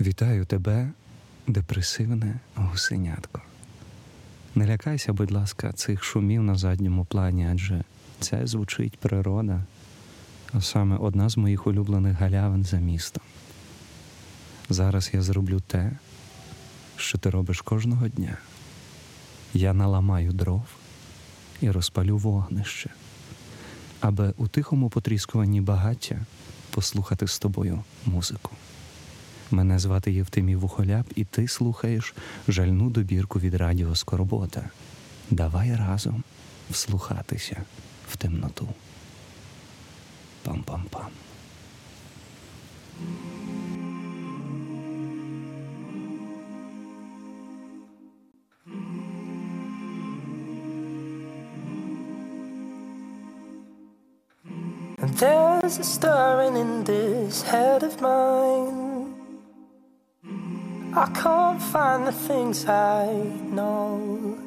Вітаю тебе, депресивне гусенятко. Не лякайся, будь ласка, цих шумів на задньому плані, адже це звучить природа, а саме одна з моїх улюблених галявин за містом. Зараз я зроблю те, що ти робиш кожного дня. Я наламаю дров і розпалю вогнище, аби у тихому потріскуванні багаття послухати з тобою музику. Мене звати Євтимій Вухоляб, і ти слухаєш жальну добірку від Радіо Скорбота. Давай разом вслухатися в темноту. Пам-пам-пам. There's a stirring in this head of mine. I can't find the things I know.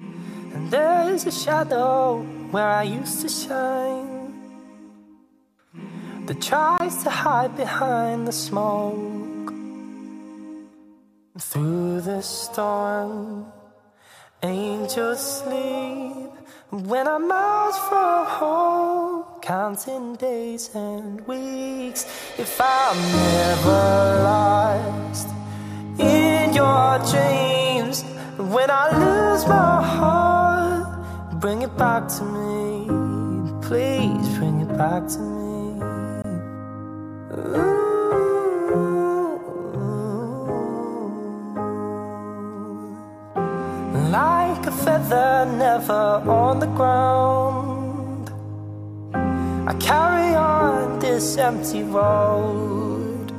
And there's a shadow where I used to shine that tries to hide behind the smoke. Through the storm, angels sleep. When I'm out from home, counting days and weeks, if I'm never lost in your dreams, when I lose my heart, bring it back to me. Please bring it back to me. Ooh. Like a feather, never on the ground. I carry on this empty road.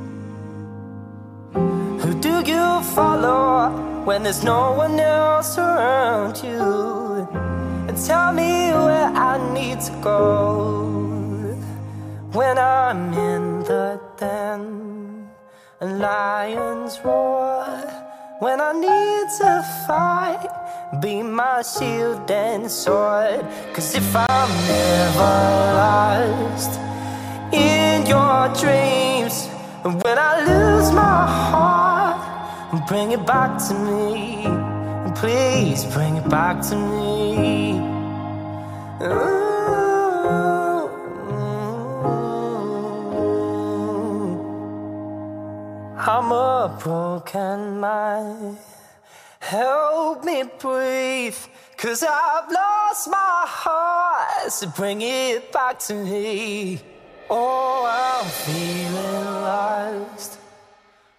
Who do you follow when there's no one else around you? And tell me where I need to go when I'm in the den and lions roar. When I need to fight, be my shield and sword. Cause if I'm never lost in your dreams, when I lose my heart, bring it back to me. Please bring it back to me. Ooh. I'm a broken man. Help me breathe. Cause I've lost my heart. So bring it back to me. Oh, I'm feeling lost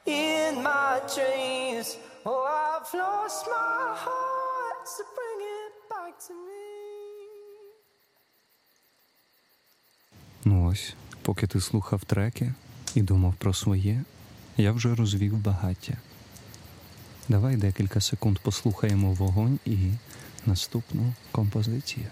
in my dreams. Oh, I've lost my heart. So bring it back to me. Ну ось, поки ти слухав треки і думав про своє, я вже розвів багаття. Давай декілька секунд послухаємо вогонь і наступну композицію.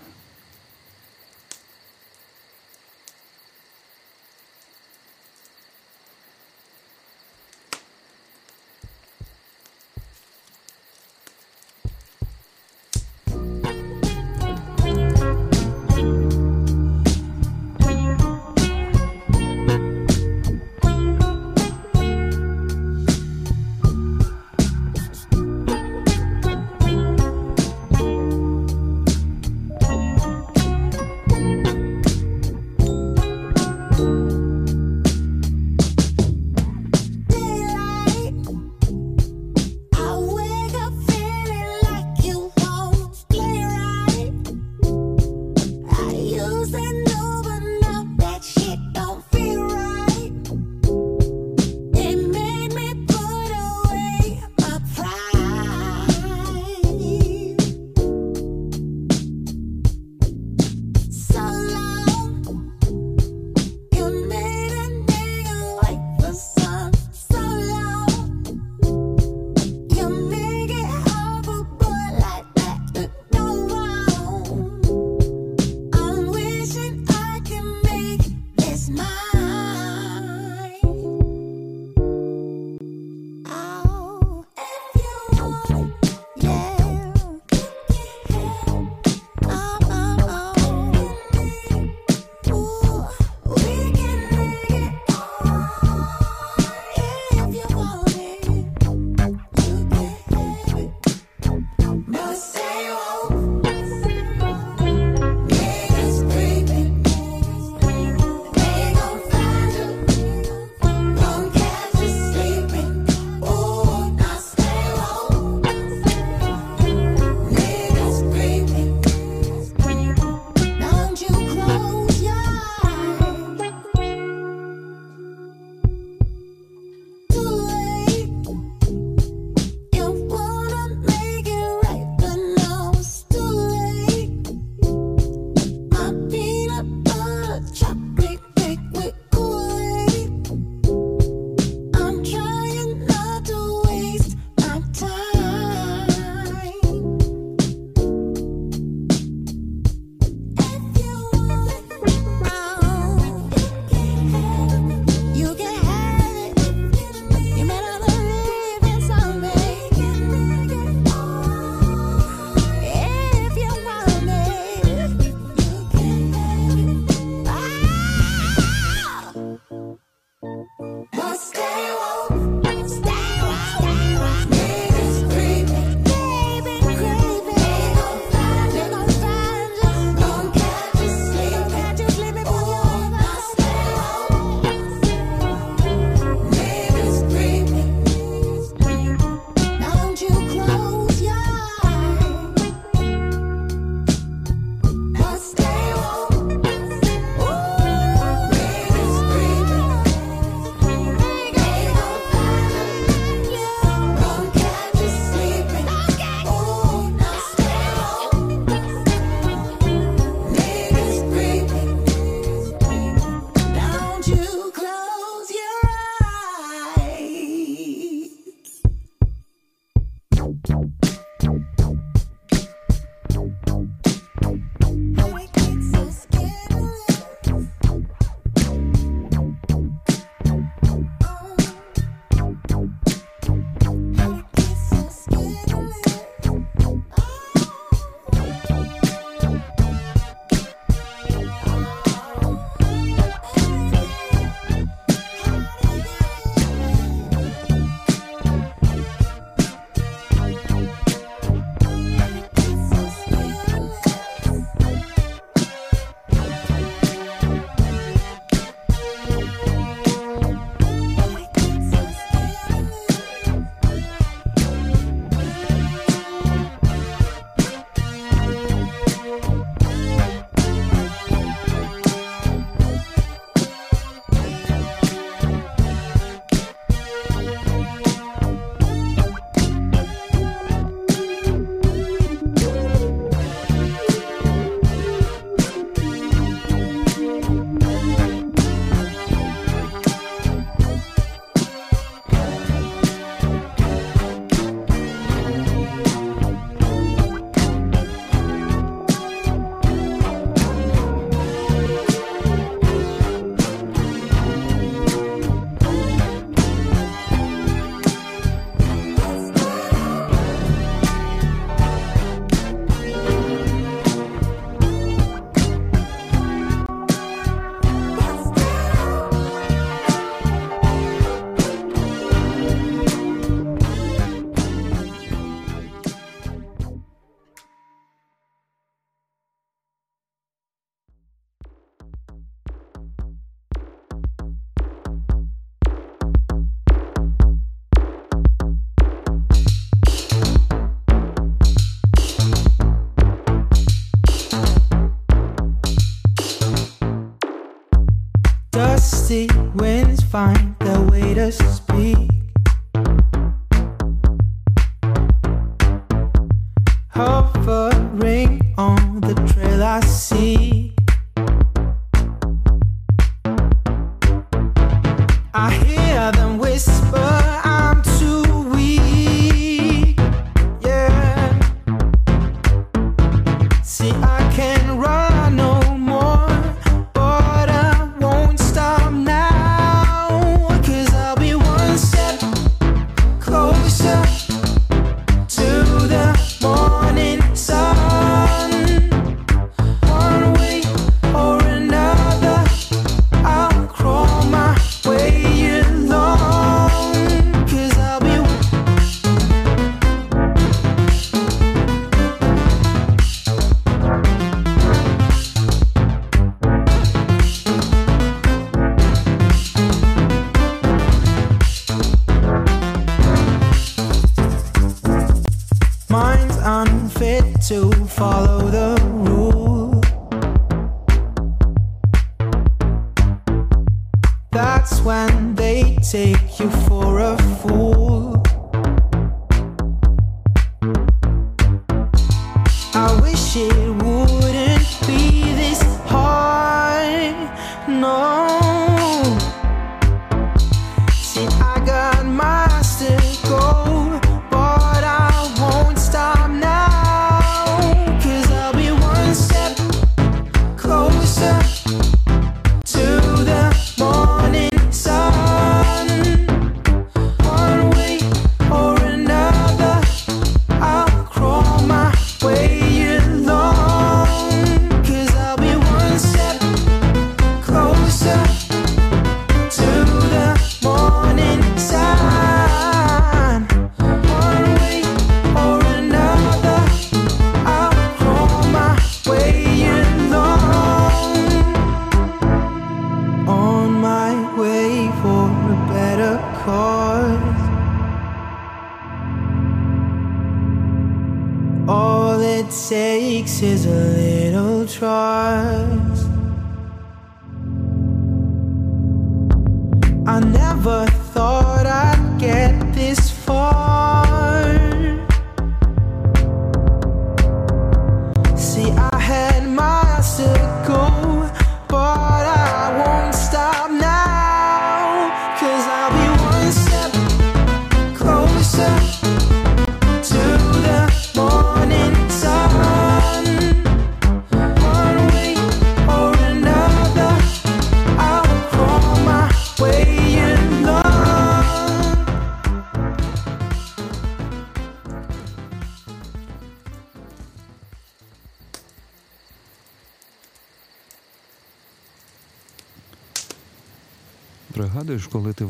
Find their way to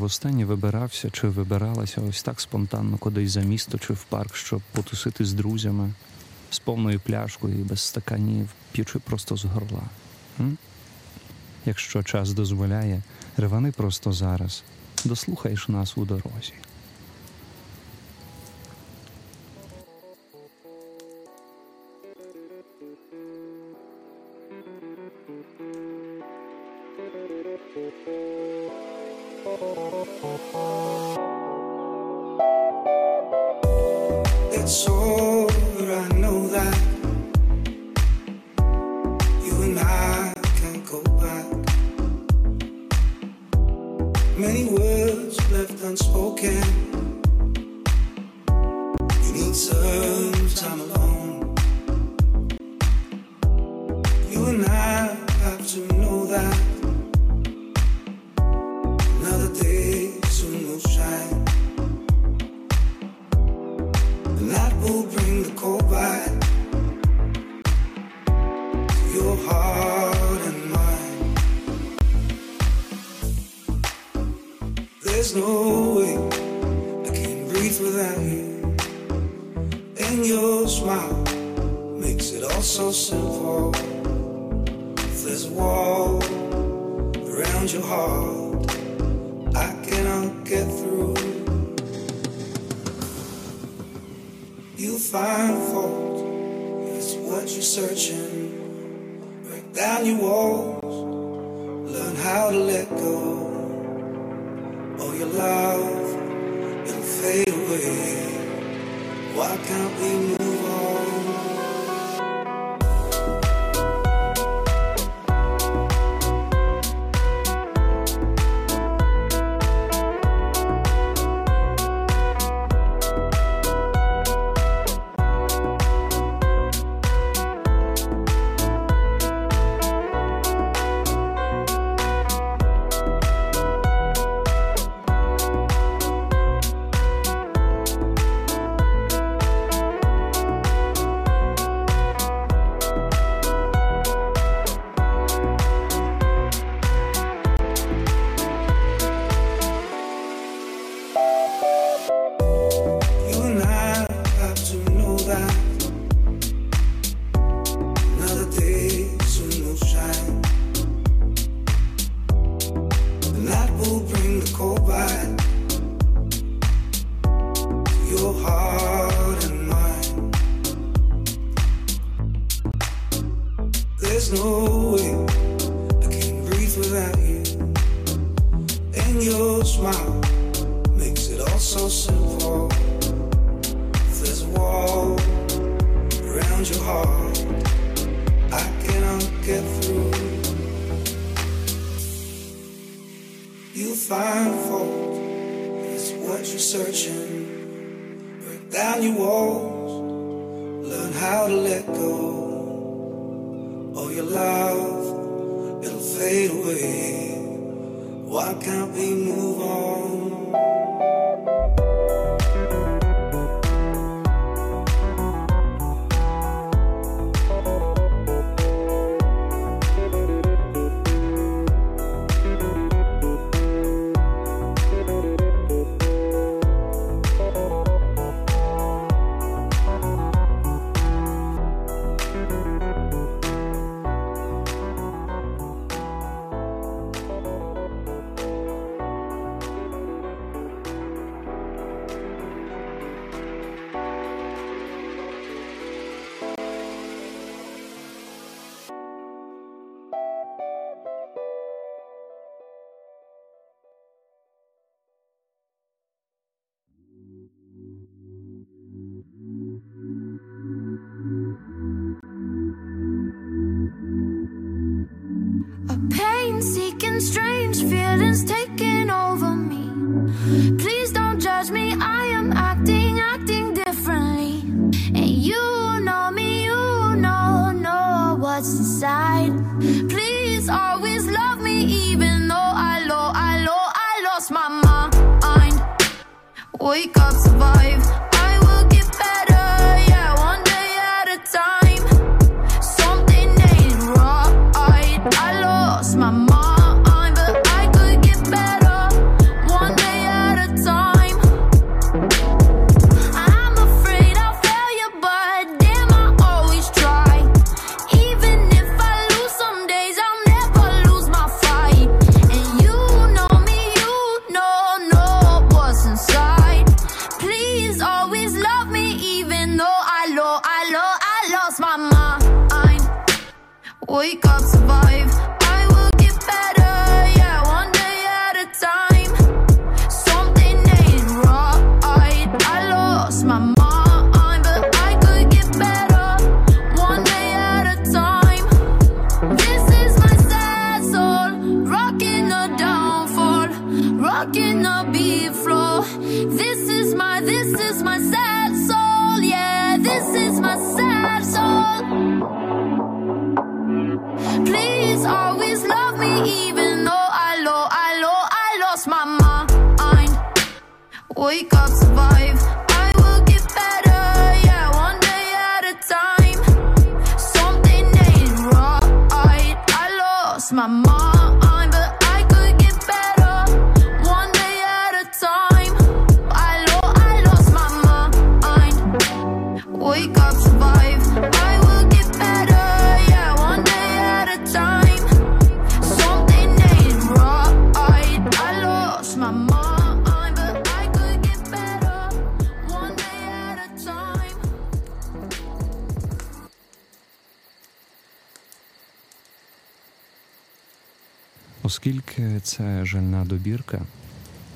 востаннє вибирався чи вибиралася ось так спонтанно кудись за місто чи в парк, щоб потусити з друзями, з повною пляшкою і без стаканів, п'ючи просто з горла. М? Якщо час дозволяє, ревани просто зараз, дослухаєш нас у дорозі. it's over, I know that.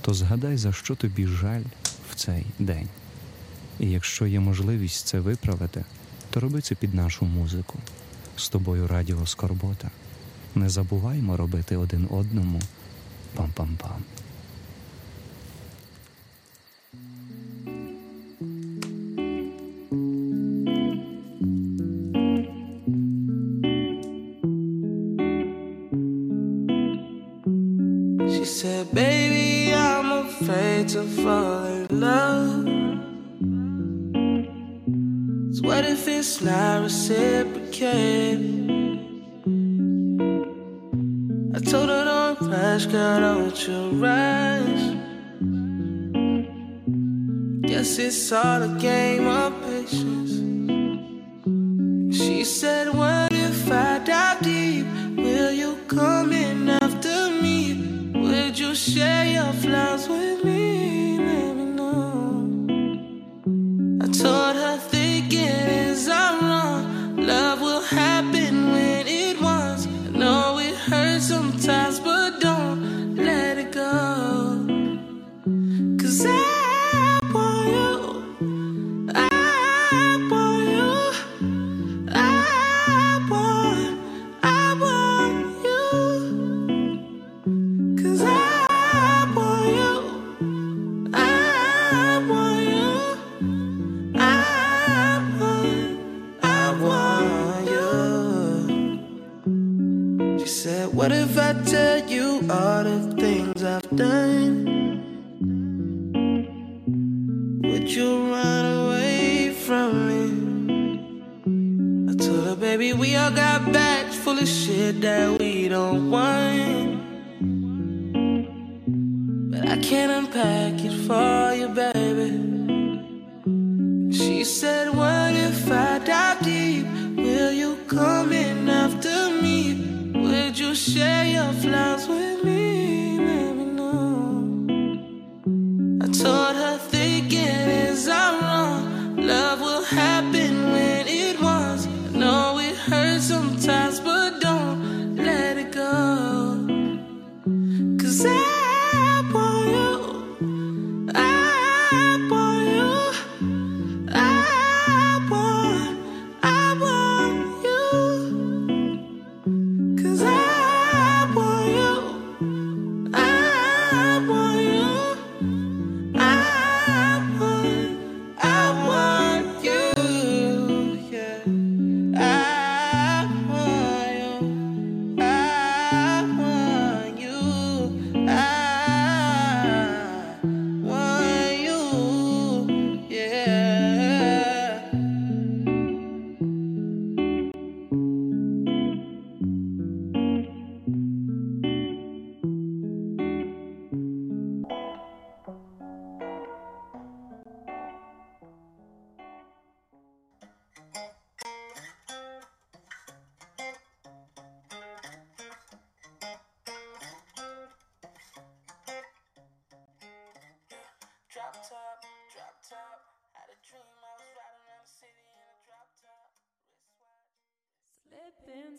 то згадай, за що тобі жаль в цей день. І якщо є можливість це виправити, то роби це під нашу музику. З тобою радіо Скорбота. Не забуваймо робити один одному пам-пам-пам. to fall in love. So what if it's not reciprocated? I told her don't rush, girl, don't you rush. Guess it's all a game of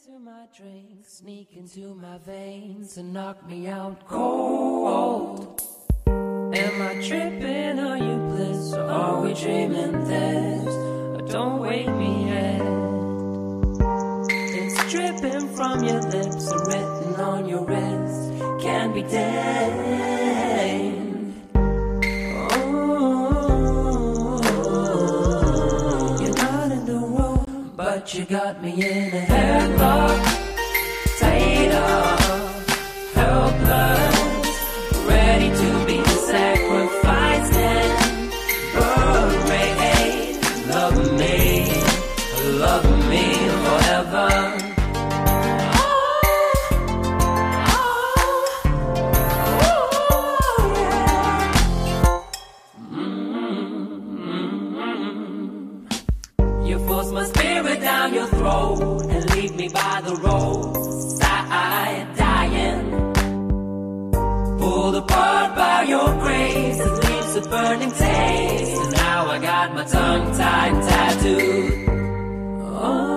into my drink, sneak into my veins and knock me out cold. Am I tripping? Are you bliss? Or are we dreaming this? Don't wake me yet. It's dripping from your lips and written on your wrist. Can't be dead. But you got me in a headlock. My spirit down your throat and leave me by the roadside dying. Pulled apart by your grace, it leaves a burning taste. And now I got my tongue tied tattooed. Oh,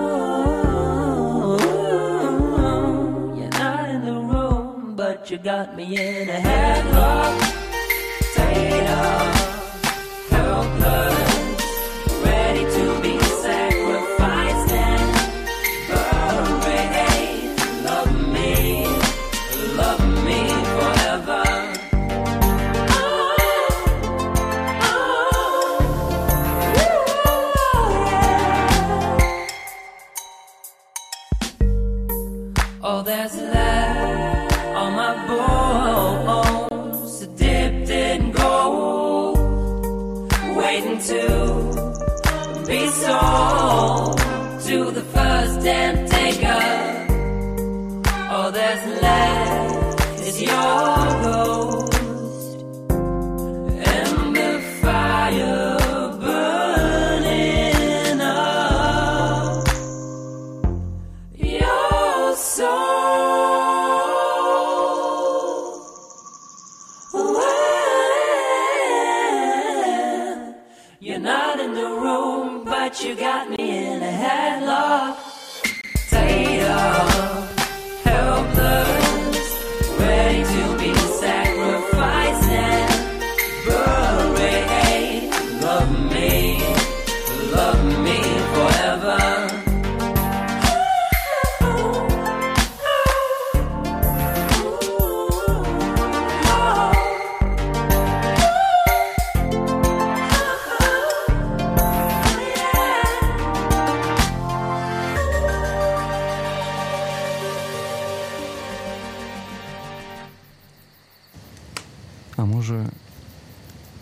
you're not in the room, but you got me in a headlock. Up, helpless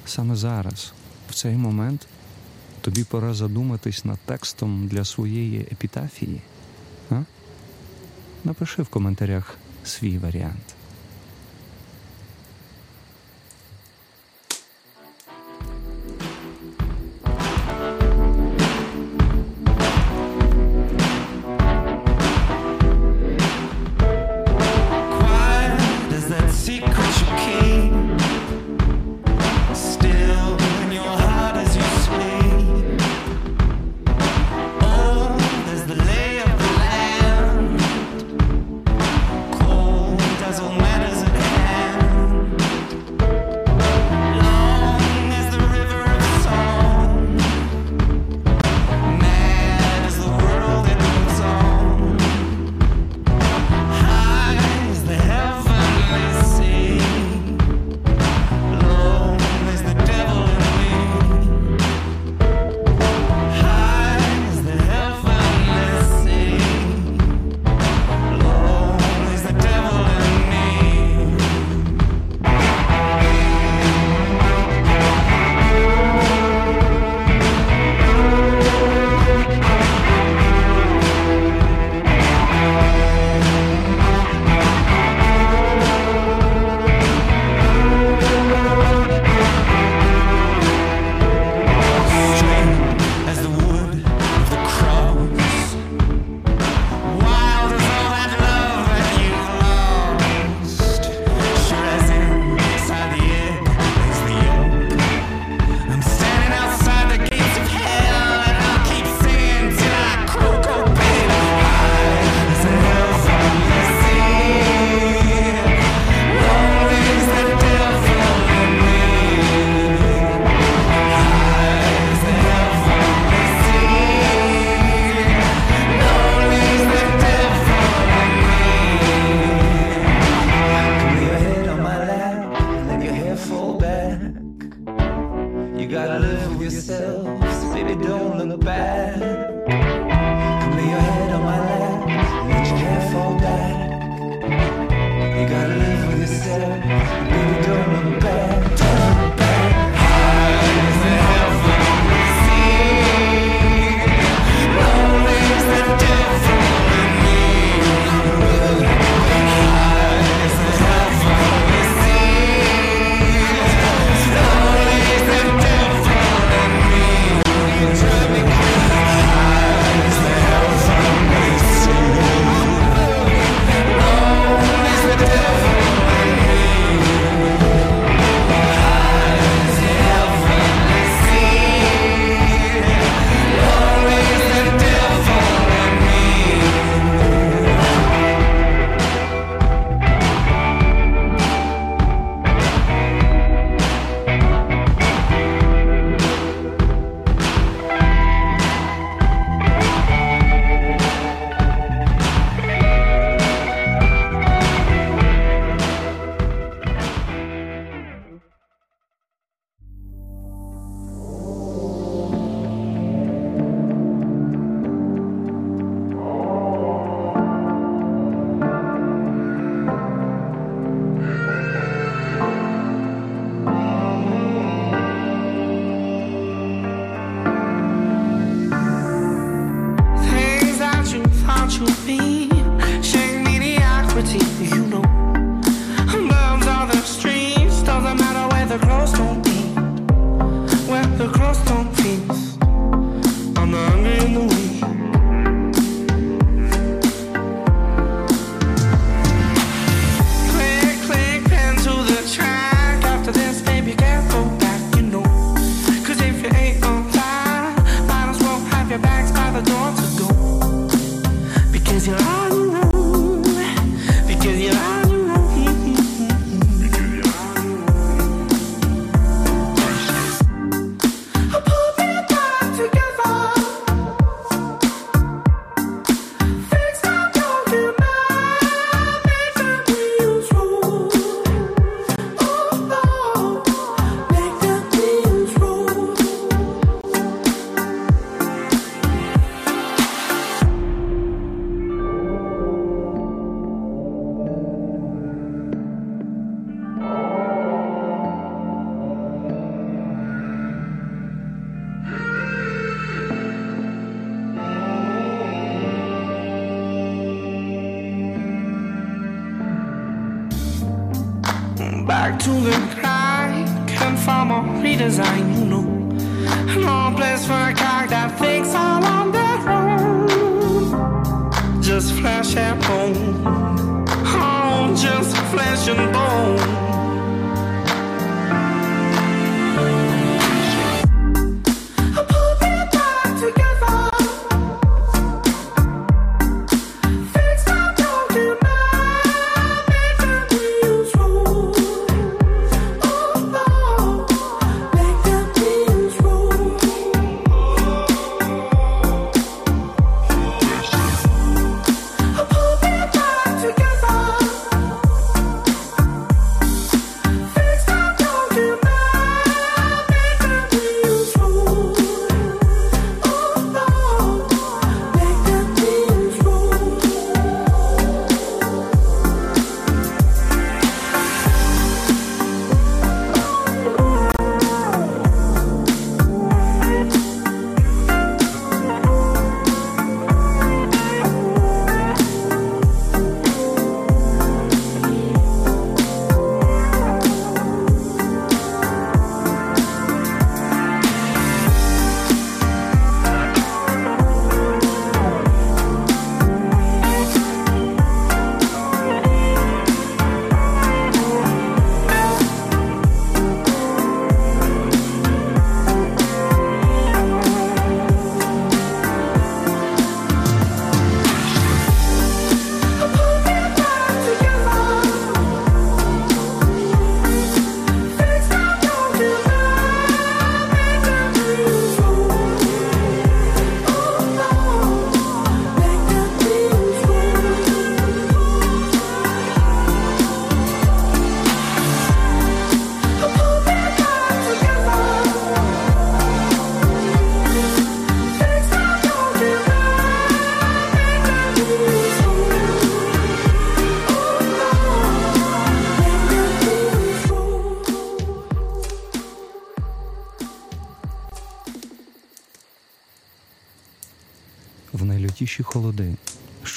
саме зараз, в цей момент, тобі пора задуматись над текстом для своєї епітафії? А? Напиши в коментарях свій варіант.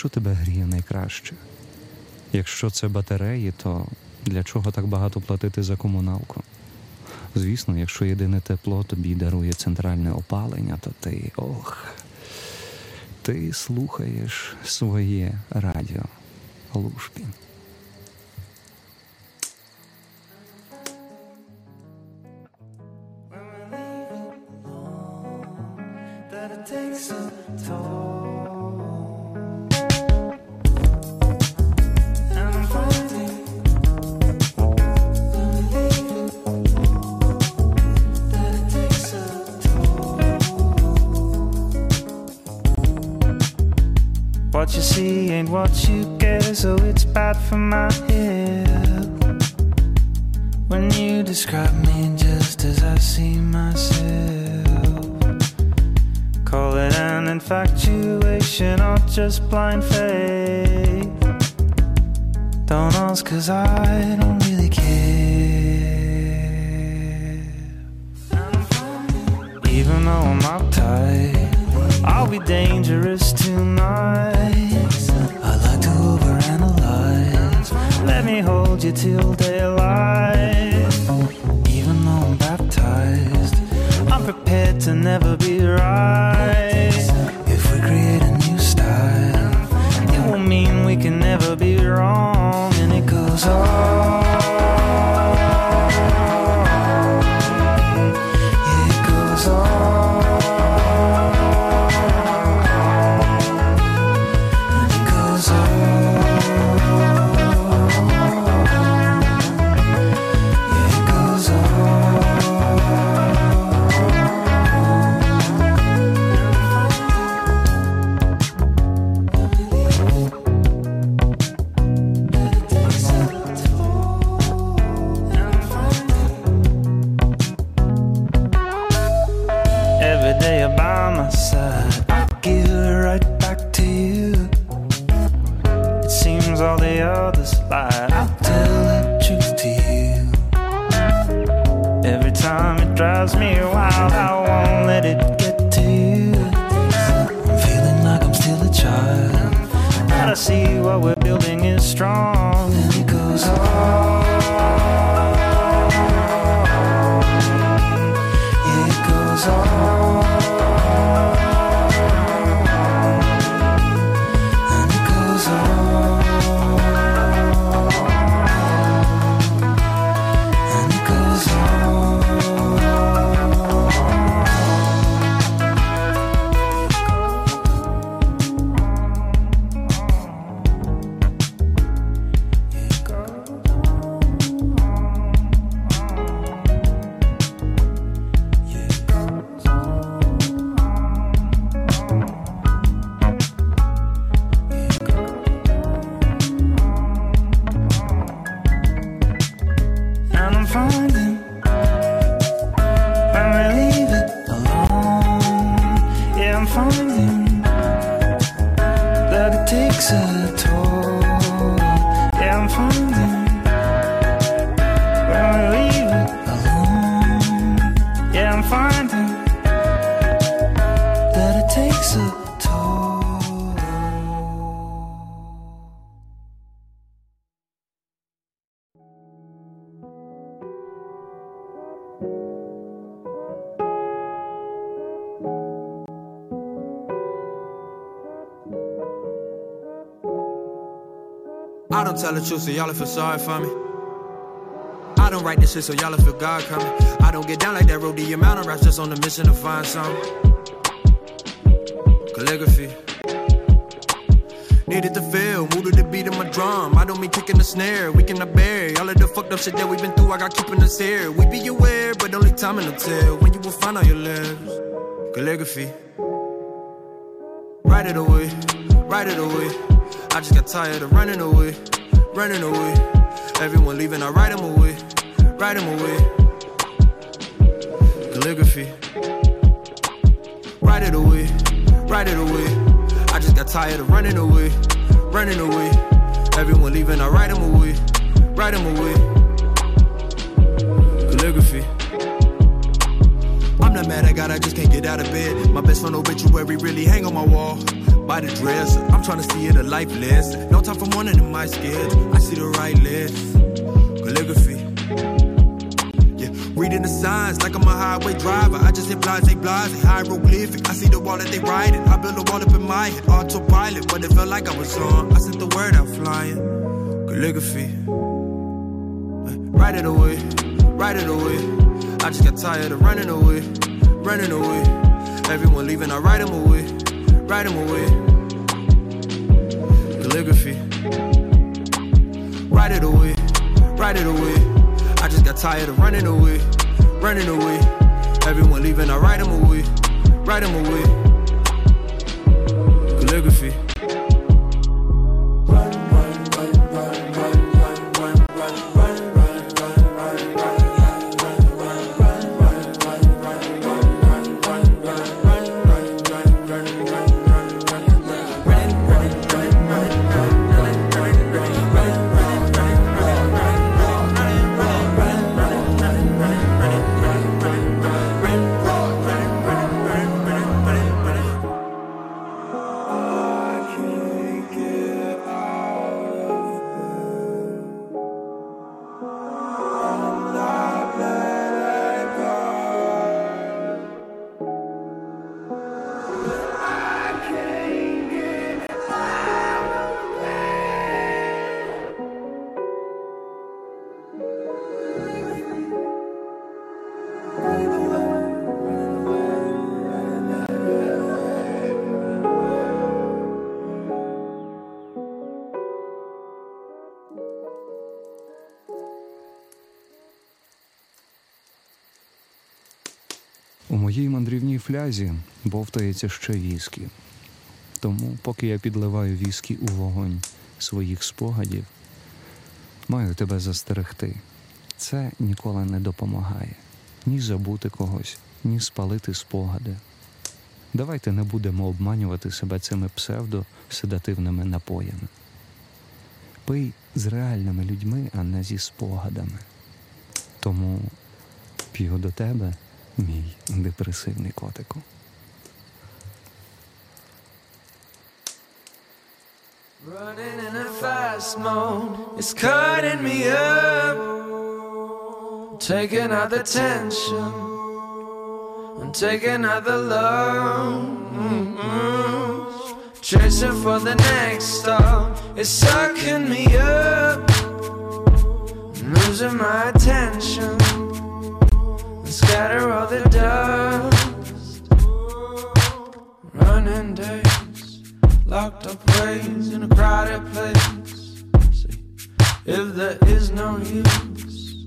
Що тебе гріє найкраще? Якщо це батареї, то для чого так багато платити за комуналку? Звісно, якщо єдине тепло тобі дарує центральне опалення, то ти ох. Ти слухаєш своє радіо Лушпін. Just blind faith. Don't ask, cause I don't really care. Even though I'm uptight, I'll be dangerous tonight. I like to overanalyze. Let me hold you till daylight. Even though I'm baptized, I'm prepared to never be right. It don't tell the truth, so y'all feel sorry for me. I don't write this shit, so y'all feel God coming. I don't get down like that the amount of raps just on a mission to find something. Calligraphy. Needed to feel, moved to the beat of my drum. I don't mean kicking the snare, we cannot bear all of the fucked up shit that we've been through. I got keeping us here. We be aware, but only time will tell when you will find out your lips. Calligraphy. Write it away, write it away. I just got tired of running away, running away. Everyone leaving, I write them away, write them away. Calligraphy. Write it away, write it away. I just got tired of running away, running away. Everyone leaving, I write them away, write them away. Calligraphy. I'm not mad I got, I just can't get out of bed. My best friend obituary really hang on my wall. By the dresser, I'm trying to see it a life lesson. No time for morning in my schedule. I see the right list. Calligraphy. Yeah, reading the signs like I'm a highway driver. I just hit blase blase, hieroglyphic. I see the wall that they writing. I build a wall up in my head, autopilot. But it felt like I was on. I sent the word out flying. Calligraphy. Write it away, write it away. I just got tired of running away, running away. Everyone leaving, I write them away, write them away. Calligraphy. Write it away, write it away. I just got tired of running away, running away. Everyone leaving, I write them away, write them away. Calligraphy. Флязі бовтається ще віскі. Тому, поки я підливаю віскі у вогонь своїх спогадів, маю тебе застерегти. Це ніколи не допомагає ні забути когось, ні спалити спогади. Давайте не будемо обманювати себе цими псевдоседативними напоями. Пий з реальними людьми, а не зі спогадами. Тому п'ю до тебе, мій депресивний котику. Running in a fast mode, it's cutting me up. Taking out the tension, and taking out the love. Mm-mm. Chasing for the next stop, it's sucking me up. Losing my attention, and scatter all the dust. Running days, locked up ways in a crowded place. See, if there is no use,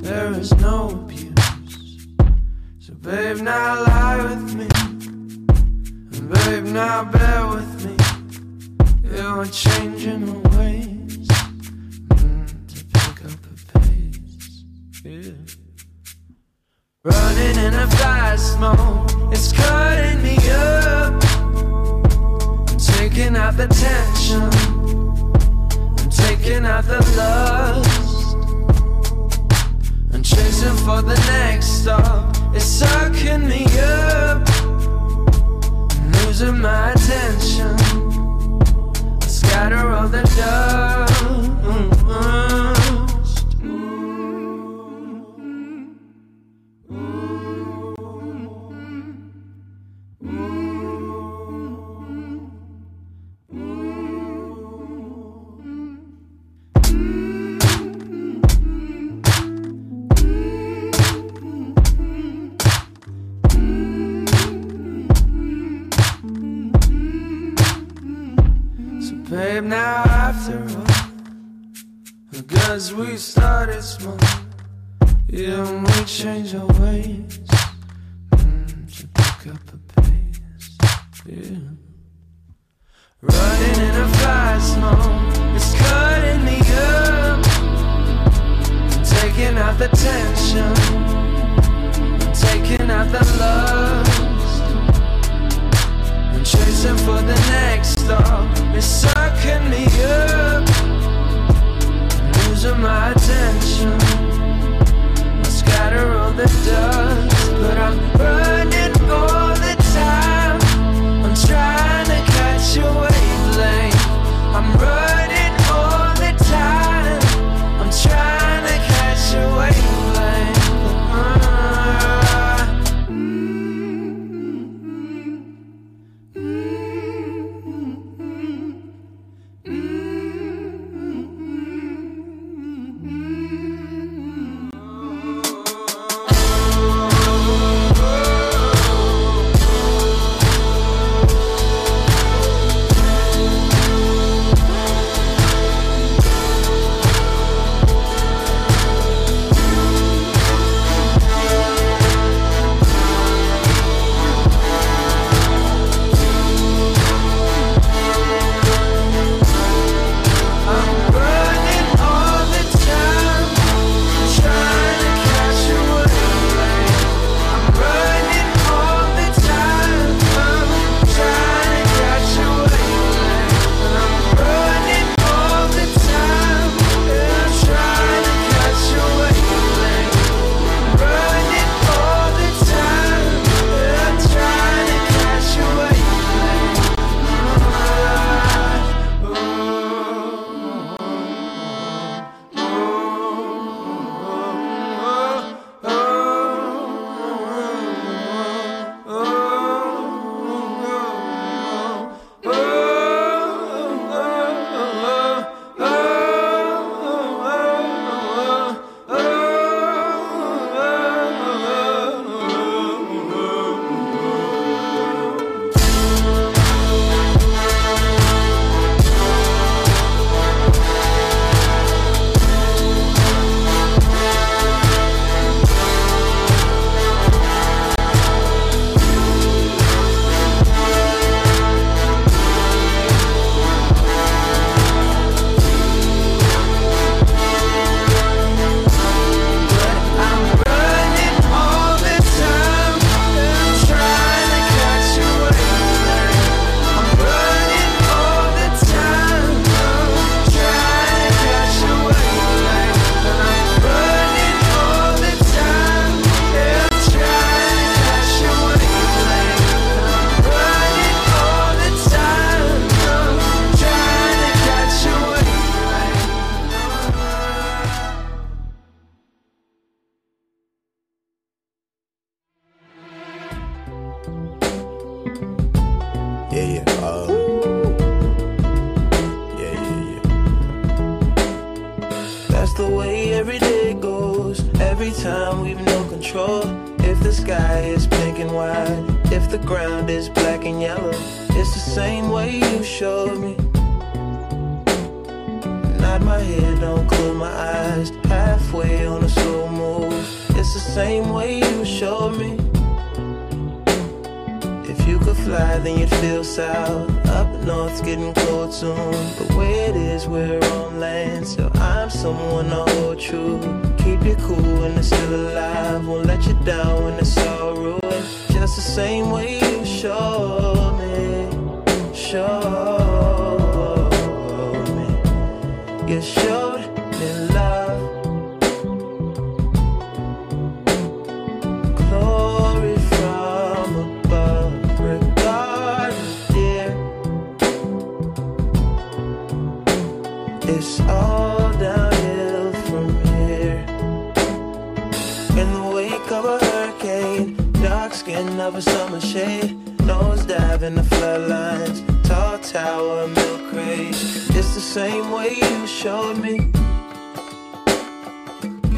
there is no abuse. So, babe, now lie with me, and babe, now bear with me. You're changing my ways mm, to pick up the pace. Yeah. Running in a fast mode, it's cutting me up. Taking out the tension, and taking out the lust, I'm chasing for the next stop. It's sucking me up, I'm losing my attention. I scatter all the dust. We started small, yeah, and we change our ways. Mm, to pick up the pace, yeah. Running in a fast mode, it's cutting me up, taking out the tension, taking out the lust. And chasing for the next stop. It's sucking me up, of my attention. I scatter all the dust But I'm running all the time. I'm trying to catch your wavelength. I'm running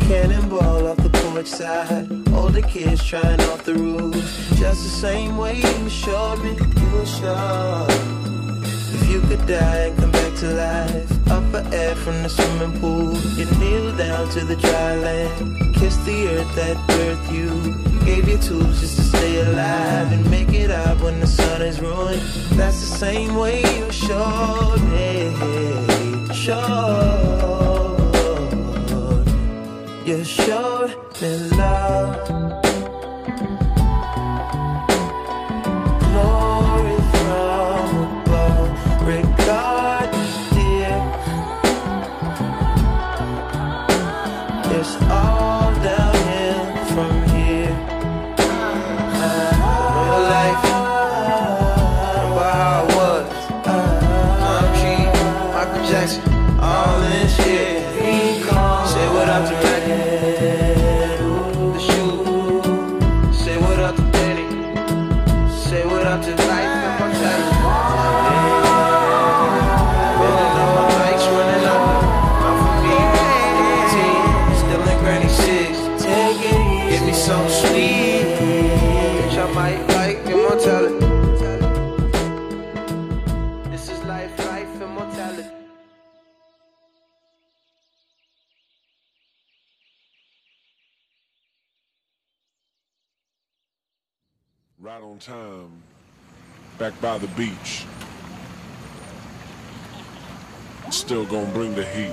Cannonball off the porch side. Older kids trying off the roof. Just the same way you showed me you were sure. If you could die and come back to life, up for air from the swimming pool. You kneel down to the dry land. Kiss the earth that birthed you. Gave you tools just to stay alive and make it up when the sun is ruined. That's the same way you showed me. showed. Back by the beach. Still gonna bring the heat.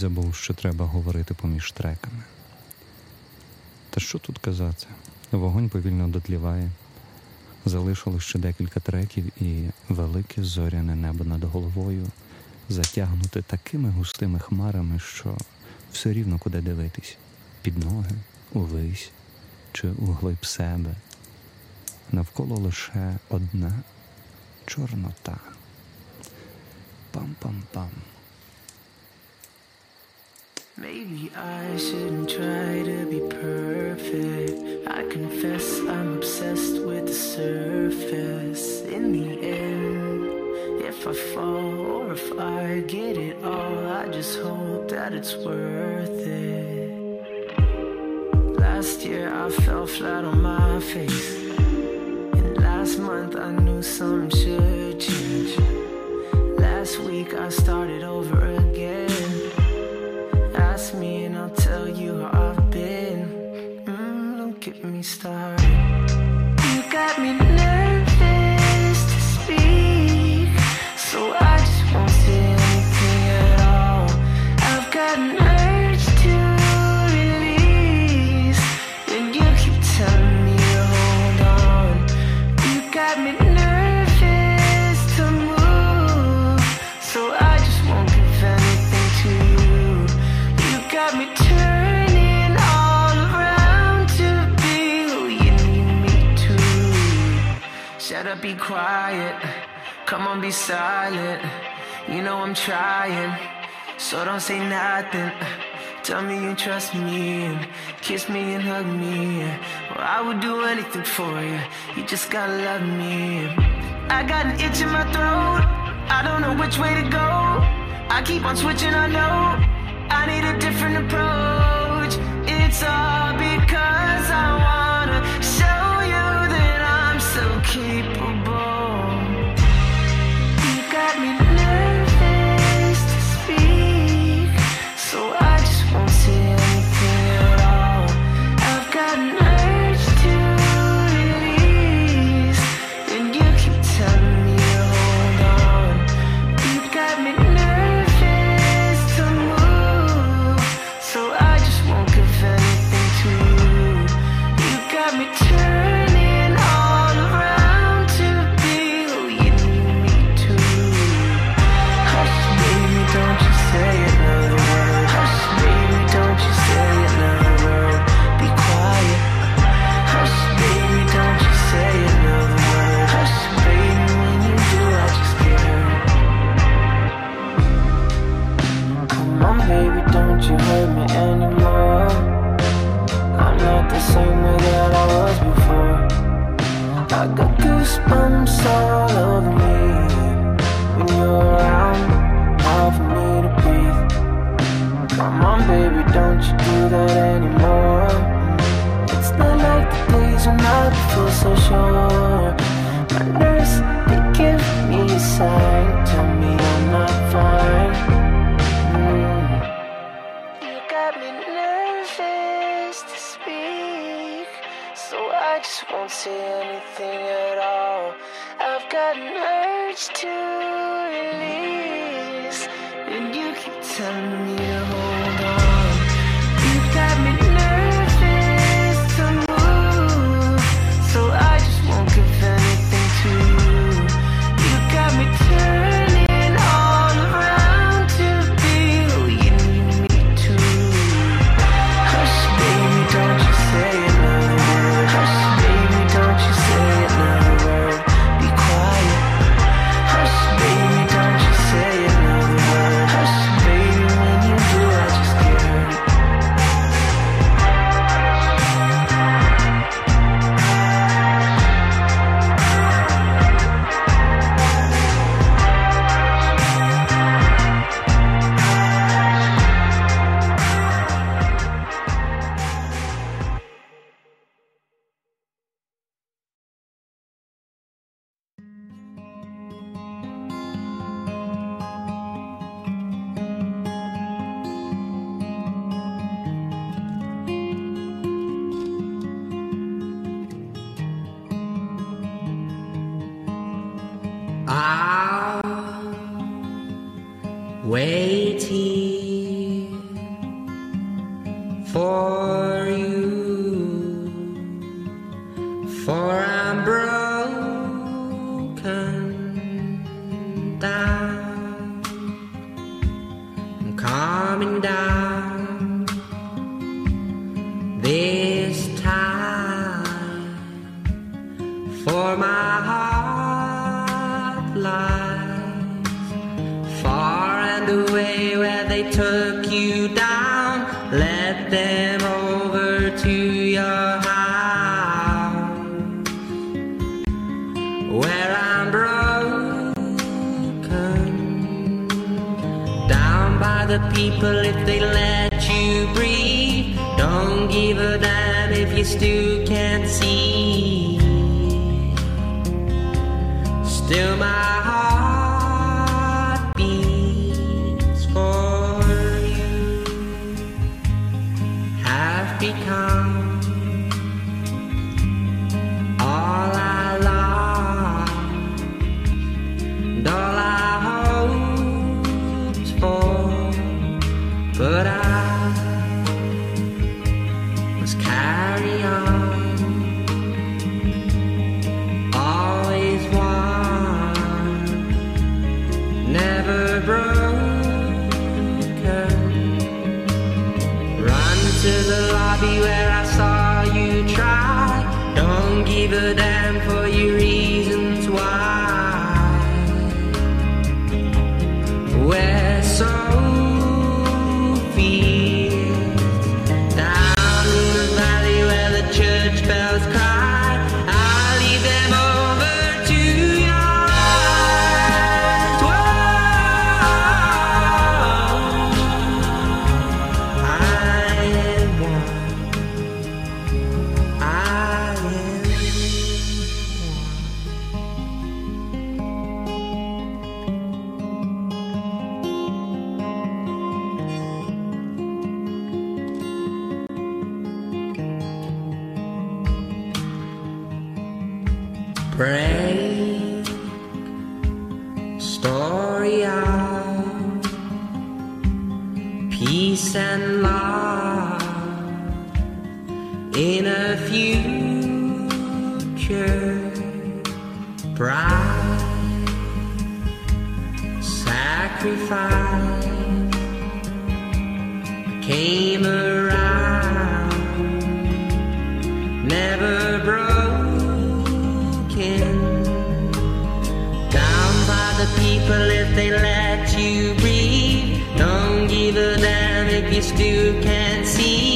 Забув, що треба говорити поміж треками. Та що тут казати? Вогонь повільно дотліває. Залишилось ще декілька треків і велике зоряне небо над головою затягнуте такими густими хмарами, що все рівно куди дивитись під ноги, увись чи углиб себе. Навколо лише одна чорнота. Пам-пам-пам. Maybe I shouldn't try to be perfect. I confess I'm obsessed with the surface. In the end, if I fall or if I get it all, I just hope that it's worth it. Last year I fell flat on my face. And last month I knew something should change. Last week I started over again. Ask me and I'll tell you how I've been. Mm, don't get me started. You got me Shut up, be quiet. Come on, be silent. You know I'm trying, so don't say nothing. Tell me you trust me and kiss me and hug me. Well, I would do anything for you. You just gotta love me. I got an itch in my throat. I don't know which way to go. I keep on switching, I know. I need a different approach. It's all because I want. all over me. When you're around, for me to breathe. Come on baby, don't you do that anymore. It's not like the days when I feel so sure. My nerves, they give me a sign. Tell me I'm not fine. Mm. You got me nervous to speak. So I just won't say anything at all. I've got an urge to release, and you keep telling me. See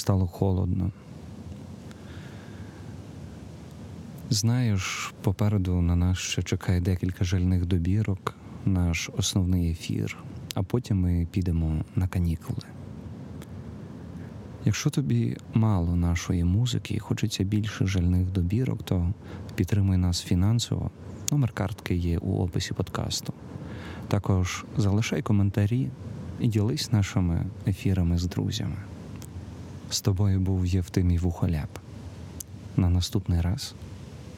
стало холодно. Знаєш, попереду на нас ще чекає декілька жальних добірок, наш основний ефір, а потім ми підемо на канікули. Якщо тобі мало нашої музики і хочеться більше жальних добірок, то підтримуй нас фінансово. Номер картки є у описі подкасту. Також залишай коментарі і ділись нашими ефірами з друзями. З тобою був Євтимій Вухоляп. На наступний раз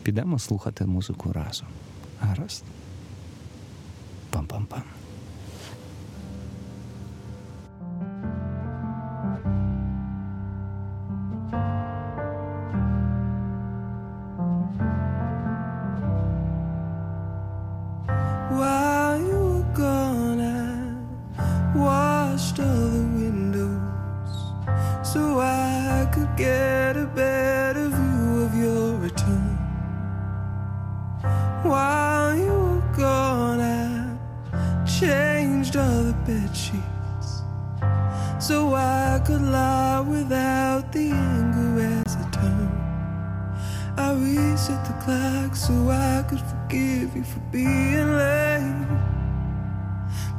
підемо слухати музику разом. Гаразд? Пам-пам-пам.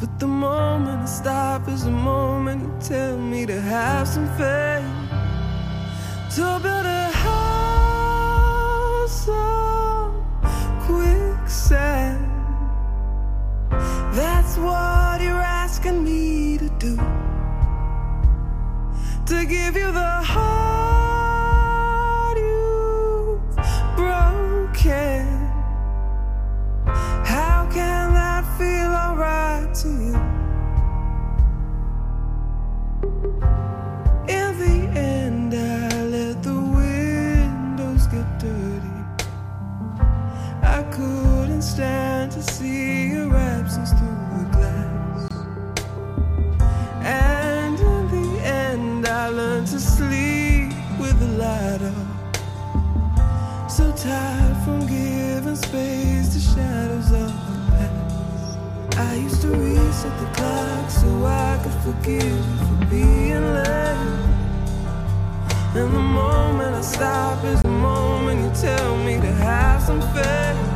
But the moment I stop is the moment you tell me to have some faith. To build a house on quicksand. That's what you're asking me to do. To give you the heart forgive you for being late. And the moment I stop is the moment you tell me to have some faith.